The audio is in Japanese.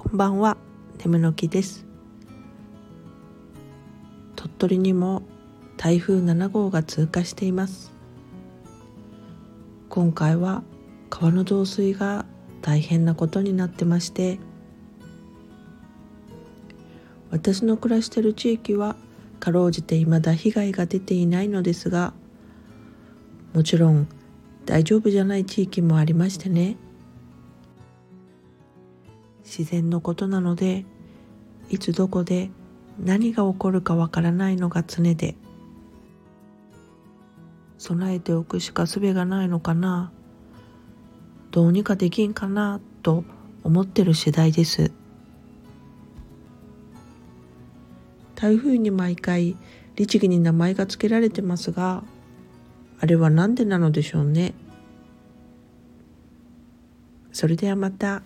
こんばんは。眠の木です。鳥取にも台風7号が通過しています。今回は川の増水が大変なことになってまして私の暮らしている地域はかろうじて未だ被害が出ていないのですがもちろん大丈夫じゃない地域もありましてね。自然のことなのでいつどこで何が起こるかわからないのが常で備えておくしか術がないのかなどうにかできんかなと思ってる次第です台風に毎回律儀に名前が付けられてますがあれは何でなのでしょうねそれではまた。